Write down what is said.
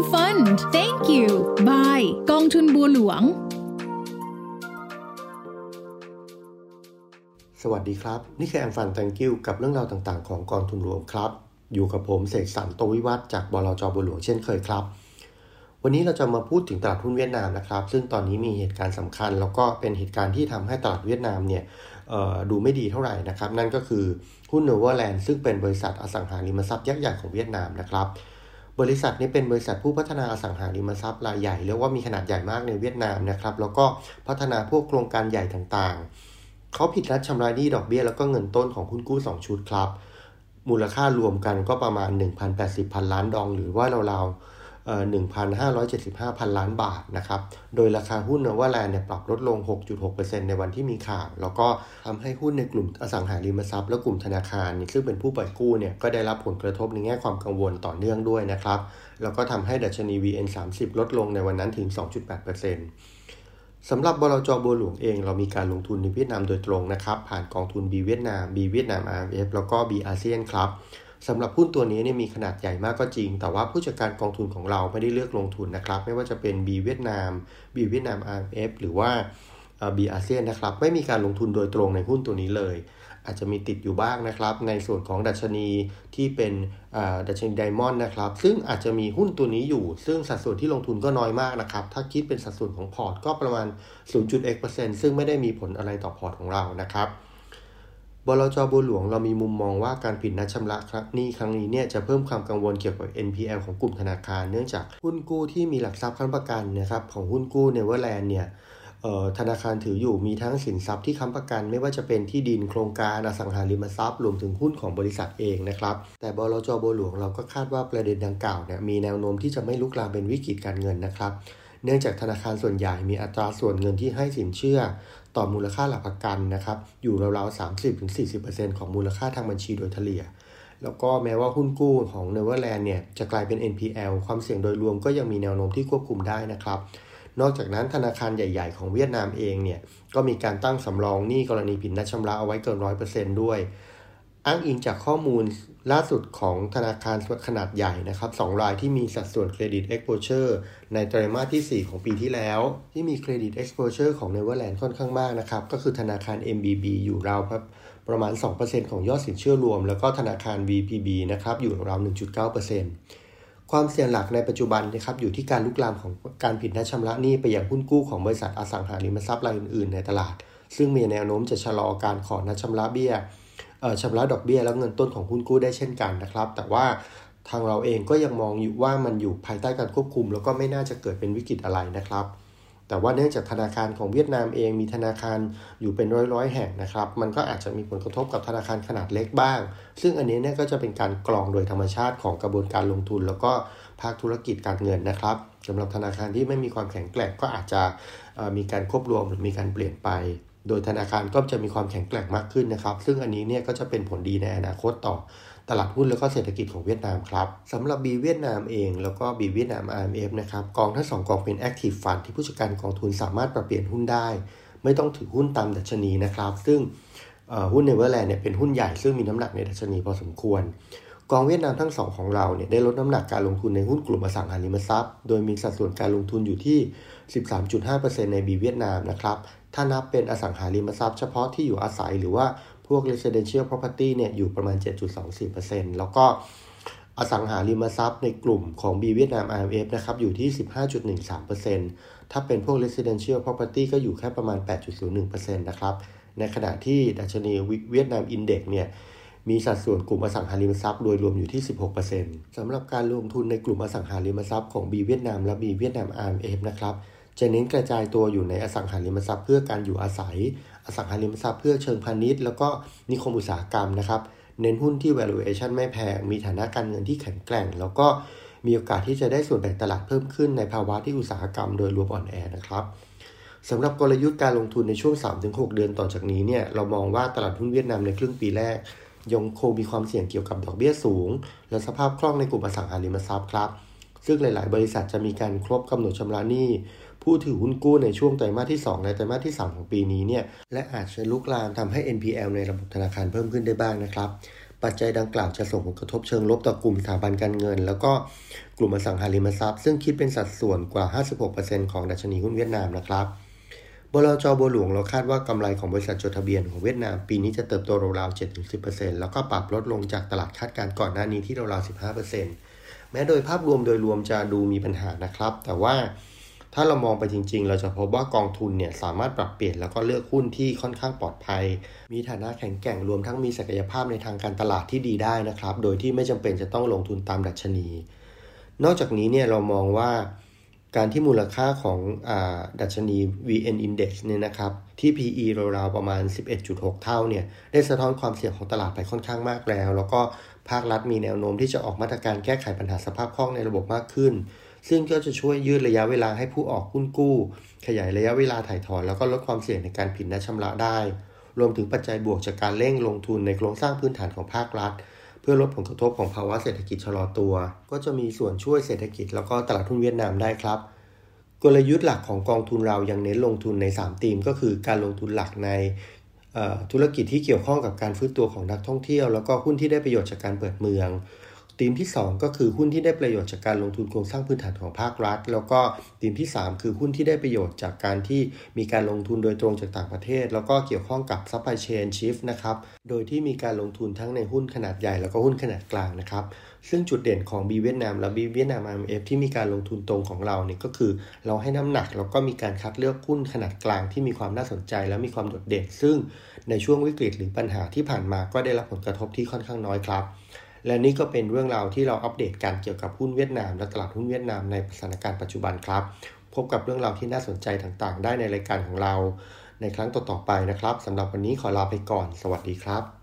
AM Fund Thank you Bye กองทุนบัวหลวง สวัสดีครับ นี่คือแอมฟัน thank you กับเรื่องราวต่างๆ ของกองทุนรวมครับ อยู่กับผมเสกสรรโตวิวัฒน์จากบลจบัวหลวงเช่นเคยครับ วันนี้เราจะมาพูดถึงตลาดหุ้นเวียดนามนะครับ ซึ่งตอนนี้มีเหตุการณ์สำคัญ แล้วก็เป็นเหตุการณ์ที่ทำให้ตลาดเวียดนามเนี่ยดูไม่ดีเท่าไหร่นะครับ นั่นก็คือหุ้นเนเวอร์แลนด์ซึ่งเป็นบริษัทอสังหาริมทรัพย์ยักษ์ใหญ่ของเวียดนามนะครับ บริษัทนี้เป็นบริษัทผู้พัฒนาอสังหาริมทรัพย์รายใหญ่เรียกว่ามีขนาดใหญ่มากในเวียดนามนะครับ แล้วก็พัฒนาพวกโครงการใหญ่ต่างๆ เขาผิดนัดชำระหนี้ดอกเบี้ยแล้วก็เงินต้นของคุณกู้ 2 ชุดครับ มูลค่ารวมกันก็ประมาณ 1,080พันล้านดองหรือว่าราวๆ 1,575 พันล้านบาทนะครับ โดยราคาหุ้นนว่าแลนด์เนี่ยปรับลดลง 6.6%ในวันที่มีข่าว แล้วก็ทำให้หุ้นในกลุ่มอสังหาริมทรัพย์และกลุ่มธนาคาร ซึ่งเป็นผู้ปล่อยกู้เนี่ยก็ได้รับผลกระทบในแง่ความกังวลต่อเนื่องด้วยนะครับ แล้วก็ทำให้ดัชนี VN30 ลดลงในวันนั้นถึง 2.8%สำหรับบลจบัวหลวงเองเรามีการลงทุนในเวียดนามโดยตรงนะครับ ผ่านกองทุน B เวียดนาม B เวียดนาม RF แล้วก็ B อาเซียนครับ สำหรับหุ้นตัวนี้เนี่ยมีขนาดใหญ่มากก็จริง แต่ว่าผู้จัดการกองทุนของเราไม่ได้เลือกลงทุนนะครับ ไม่ว่าจะเป็น B เวียดนาม B เวียดนาม RMF หรือว่า B อาเซียนนะครับ ไม่มีการลงทุนโดยตรงในหุ้นตัวนี้เลย อาจจะมีติดอยู่บ้างนะครับ ในส่วนของดัชนีที่เป็นดัชนี Diamond นะครับ ซึ่งอาจจะมีหุ้นตัวนี้อยู่ ซึ่งสัดส่วนที่ลงทุนก็น้อยมากนะครับ ถ้าคิดเป็นสัดส่วนของพอร์ตก็ประมาณ0.1%ซึ่งไม่ได้มีผลอะไรต่อพอร์ตของเรานะครับบ ลจบัวหลวงเรามีมุมมองว่าการผิดนัดชำระหนี้ครั้งนี้เนี่ยจะเพิ่มความกังวลเกี่ยวกับ NPL ของกลุ่มธนาคาร เนื่องจากหุ้นกู้ที่มีหลักทรัพย์ค้ำประกันนะครับของหุ้นกู้ Novaland เนี่ยธนาคารถืออยู่มีทั้งสินทรัพย์ที่ค้ำประกัน ไม่ว่าจะเป็นที่ดินโครงการอสังหาริมทรัพย์รวมถึงหุ้นของบริษัทเองนะครับ แต่บลจบัวหลวงเราก็คาดว่าประเด็นดังกล่าวเนี่ยมีแนวโน้มที่จะไม่ลุกลามเป็นวิกฤตการเงินนะครับ เนื่องจากธนาคารส่วนใหญ่มีอัตราส่วนเงินที่ให้สินเชื่อ ต่อมูลค่าหลักประกันนะครับ อยู่ราวๆ 30-40%ของมูลค่าทางบัญชีโดยเฉลี่ย แล้วก็แม้ว่าหุ้นกู้ของเนเวอร์แลนด์เนี่ยจะกลายเป็น NPL ความเสี่ยงโดยรวมก็ยังมีแนวโน้มที่ควบคุมได้นะครับ นอกจากนั้นธนาคารใหญ่ ๆ ของเวียดนามเองเนี่ยก็มีการตั้งสำรองหนี้กรณีผิดนัดชำระเอาไว้เกิน 100%ด้วย อ้างอิงจากข้อมูล ล่าสุดของธนาคารขนาดใหญ่นะครับ2รายที่มีสัดส่วน credit exposure ในไตรมาสที่ 4 ของปีที่แล้ว ที่มี credit exposure ของ Novaland ค่อนข้างมากนะครับ ก็คือธนาคาร MBB อยู่ราวประมาณ 2%ของยอดสินเชื่อรวม แล้วก็ธนาคาร VPB นะครับอยู่ราว 1.9%ความเสี่ยงหลักในปัจจุบันนะครับอยู่ที่การลุกลามของการผิดนัดชำระหนี้ไปยังหุ้นกู้ของบริษัทอสังหาริมทรัพย์รายอื่นๆในตลาด ซึ่งมีแนวโน้มจะชะลอการขอนัดชำระเบี้ย ชำระดอกเบี้ยแล้วเงินต้นของหุ้นกู้ได้เช่นกันนะครับ แต่ว่าทางเราเองก็ยังมองอยู่ว่ามันอยู่ภายใต้การควบคุม แล้วก็ไม่น่าจะเกิดเป็นวิกฤตอะไรนะครับ แต่ว่าเนื่องจากธนาคารของเวียดนามเองมีธนาคารอยู่เป็นร้อยๆแห่งนะครับ มันก็อาจจะมีผลกระทบกับธนาคารขนาดเล็กบ้าง ซึ่งอันนี้เนี่ยก็จะเป็นการกรองโดยธรรมชาติของกระบวนการลงทุน แล้วก็ภาคธุรกิจการเงินนะครับสำหรับธนาคารที่ไม่มีความแข็งแกร่งก็อาจจะมีการควบรวมหรือมีการเปลี่ยนไป โดยธนาคารก็จะมีความแข็งแกร่งมากขึ้นนะครับ ซึ่งอันนี้เนี่ยก็จะเป็นผลดีในอนาคตต่อตลาดหุ้นแล้วก็เศรษฐกิจของเวียดนามครับสำหรับ B เวียดนามเองแล้วก็ B เวียดนาม RMF นะครับกองทั้งสองกองเป็น Active Fund ที่ผู้จัดการกองทุนสามารถปรับเปลี่ยนหุ้นได้ ไม่ต้องถือหุ้นตามดัชนีนะครับ ซึ่งหุ้น Novaland เนี่ยเป็นหุ้นใหญ่ซึ่งมีน้ำหนักในดัชนีพอสมควร กองเวียดนามทั้งสองของเราเนี่ยได้ลดน้ำหนักการลงทุนในหุ้นกลุ่มอสังหาริมทรัพย์ โดยมีสัดส่วนการลงทุนอยู่ที่ 13.5%ใน B เวียดนามนะครับ ถ้านับเป็นอสังหาริมทรัพย์เฉพาะที่อยู่อาศัยหรือว่าพวก residential property เนี่ยอยู่ประมาณ 7.24%แล้วก็อสังหาริมทรัพย์ในกลุ่มของ B เวียดนาม IMF นะครับอยู่ที่ 15.13%ถ้าเป็นพวก residential property ก็อยู่แค่ประมาณ 8.01%นะครับ ในขณะที่ดัชนีเวียดนามอินเด็กเนี่ย มีสัดส่วนกลุ่มอสังหาริมทรัพย์โดยรวมอยู่ที่ 16%สำหรับการลงทุนในกลุ่มอสังหาริมทรัพย์ของ B เวียดนามและ B เวียดนาม IMF นะครับ จะเน้นกระจายตัวอยู่ในอสังหาริมทรัพย์เพื่อการอยู่อาศัย อสังหาริมทรัพย์เพื่อเชิงพาณิชย์ แล้วก็นิคมอุตสาหกรรมนะครับ เน้นหุ้นที่ valuation ไม่แพง มีฐานะการเงินที่แข็งแกร่ง แล้วก็มีโอกาสที่จะได้ส่วนแบ่งตลาดเพิ่มขึ้นในภาวะที่อุตสาหกรรมโดยรวมอ่อนแอนะครับสำหรับกลยุทธ์การลงทุนในช่วง 3-6 เดือนต่อจากนี้เนี่ย เรามองว่าตลาดหุ้นเวียดนามในครึ่งปีแรก ยังคงมีความเสี่ยงเกี่ยวกับดอกเบี้ยสูง และสภาพคล่องในกลุ่มอสังหาริมทรัพย์ครับ ซึ่งหลาย ๆ บริษัทจะมีการครบกำหนดชำระหนี้ผู้ถือหุ้นกู้ในช่วงไตรมาสที่ 2 และไตรมาสที่ 3 ของปีนี้เนี่ยและอาจจะลุกลามทำให้ NPL ในระบบธนาคารเพิ่มขึ้นได้บ้างนะครับ ปัจจัยดังกล่าวจะส่งผลกระทบเชิงลบต่อกลุ่มสถาบันการเงิน แล้วก็กลุ่มอสังหาริมทรัพย์ ซึ่งคิดเป็นสัดส่วนกว่า 56%ของดัชนีหุ้นเวียดนามนะครับ บลจบัวหลวงเราคาดว่ากำไรของบริษัทจดทะเบียนของเวียดนามปีนี้จะเติบโตราวๆ7-10%แล้วก็ปรับลดลงจากตลาดคาดการณ์ก่อนหน้านี้ที่ราวๆ15%แม้โดยภาพรวมโดยรวมจะดูมีปัญหานะครับ แต่ว่าถ้าเรามองไปจริง ๆ เราจะพบว่ากองทุนเนี่ยสามารถปรับเปลี่ยนแล้วก็เลือกหุ้นที่ค่อนข้างปลอดภัย มีฐานะแข็งแกร่งรวมทั้งมีศักยภาพในทางการตลาดที่ดีได้นะครับ โดยที่ไม่จำเป็นจะต้องลงทุนตามดัชนี นอกจากนี้เนี่ยเรามองว่า การที่มูลค่าของอดัชนี VN Index เนี่ยนะครับที่ PE ราวๆประมาณ 11.6 เท่าเนี่ยได้สะท้อนความเสี่ยงของตลาดไปค่อนข้างมากแล้ว แล้วก็ภาครัฐมีแนวโน้มที่จะออกมาตรการแก้ไขปัญหาสภาพคล่องในระบบมากขึ้น ซึ่งก็จะช่วยยืดระยะเวลาให้ผู้ออกหุ้นกู้ ขยายระยะเวลาถ่ายถอน แล้วก็ลดความเสี่ยงในการผิดนัดชำระได้ รวมถึงปัจจัยบวกจากการเร่งลงทุนในโครงสร้างพื้นฐานของภาครัฐ เพื่อลดผลกระทบของภาวะเศรษฐกิจชะลอตัว ก็จะมีส่วนช่วยเศรษฐกิจแล้วก็ตลาดทุนเวียดนามได้ครับ กลยุทธ์หลักของกองทุนเรายังเน้นลงทุนใน 3 ธีม ก็คือการลงทุนหลักในธุรกิจที่เกี่ยวข้องกับการฟื้นตัวของนักท่องเที่ยว แล้วก็หุ้นที่ได้ประโยชน์จากการเปิดเมือง ธีมที่ 2 ก็คือหุ้นที่ได้ประโยชน์จากการลงทุนโครงสร้างพื้นฐานของภาครัฐ แล้วก็ธีมที่ 3 คือหุ้นที่ได้ประโยชน์จากการที่มีการลงทุนโดยตรงจากต่างประเทศ แล้วก็เกี่ยวข้องกับ supply chain shift นะครับโดยที่มีการลงทุนทั้งในหุ้นขนาดใหญ่แล้วก็หุ้นขนาดกลางนะครับซึ่งจุดเด่นของบีเวียดนามและบีเวียดนาม IMF ที่มีการลงทุนตรงของเราเนี่ยก็คือ เราให้น้ำหนักแล้วก็มีการคัดเลือกหุ้นขนาดกลางที่มีความน่าสนใจ และมีความโดดเด่น ซึ่งในช่วงวิกฤตหรือปัญหาที่ผ่านมาก็ได้รับผลกระทบที่ค่อนข้างน้อยครับ และนี่ก็เป็นเรื่องราวที่เราอัปเดตการเกี่ยวกับหุ้นเวียดนาม และตลาดหุ้นเวียดนามในสถานการณ์ปัจจุบันครับ พบกับเรื่องราวที่น่าสนใจต่างๆ ได้ในรายการของเรา ในครั้งต่อๆไปนะครับสำหรับวันนี้ขอลาไปก่อน สวัสดีครับ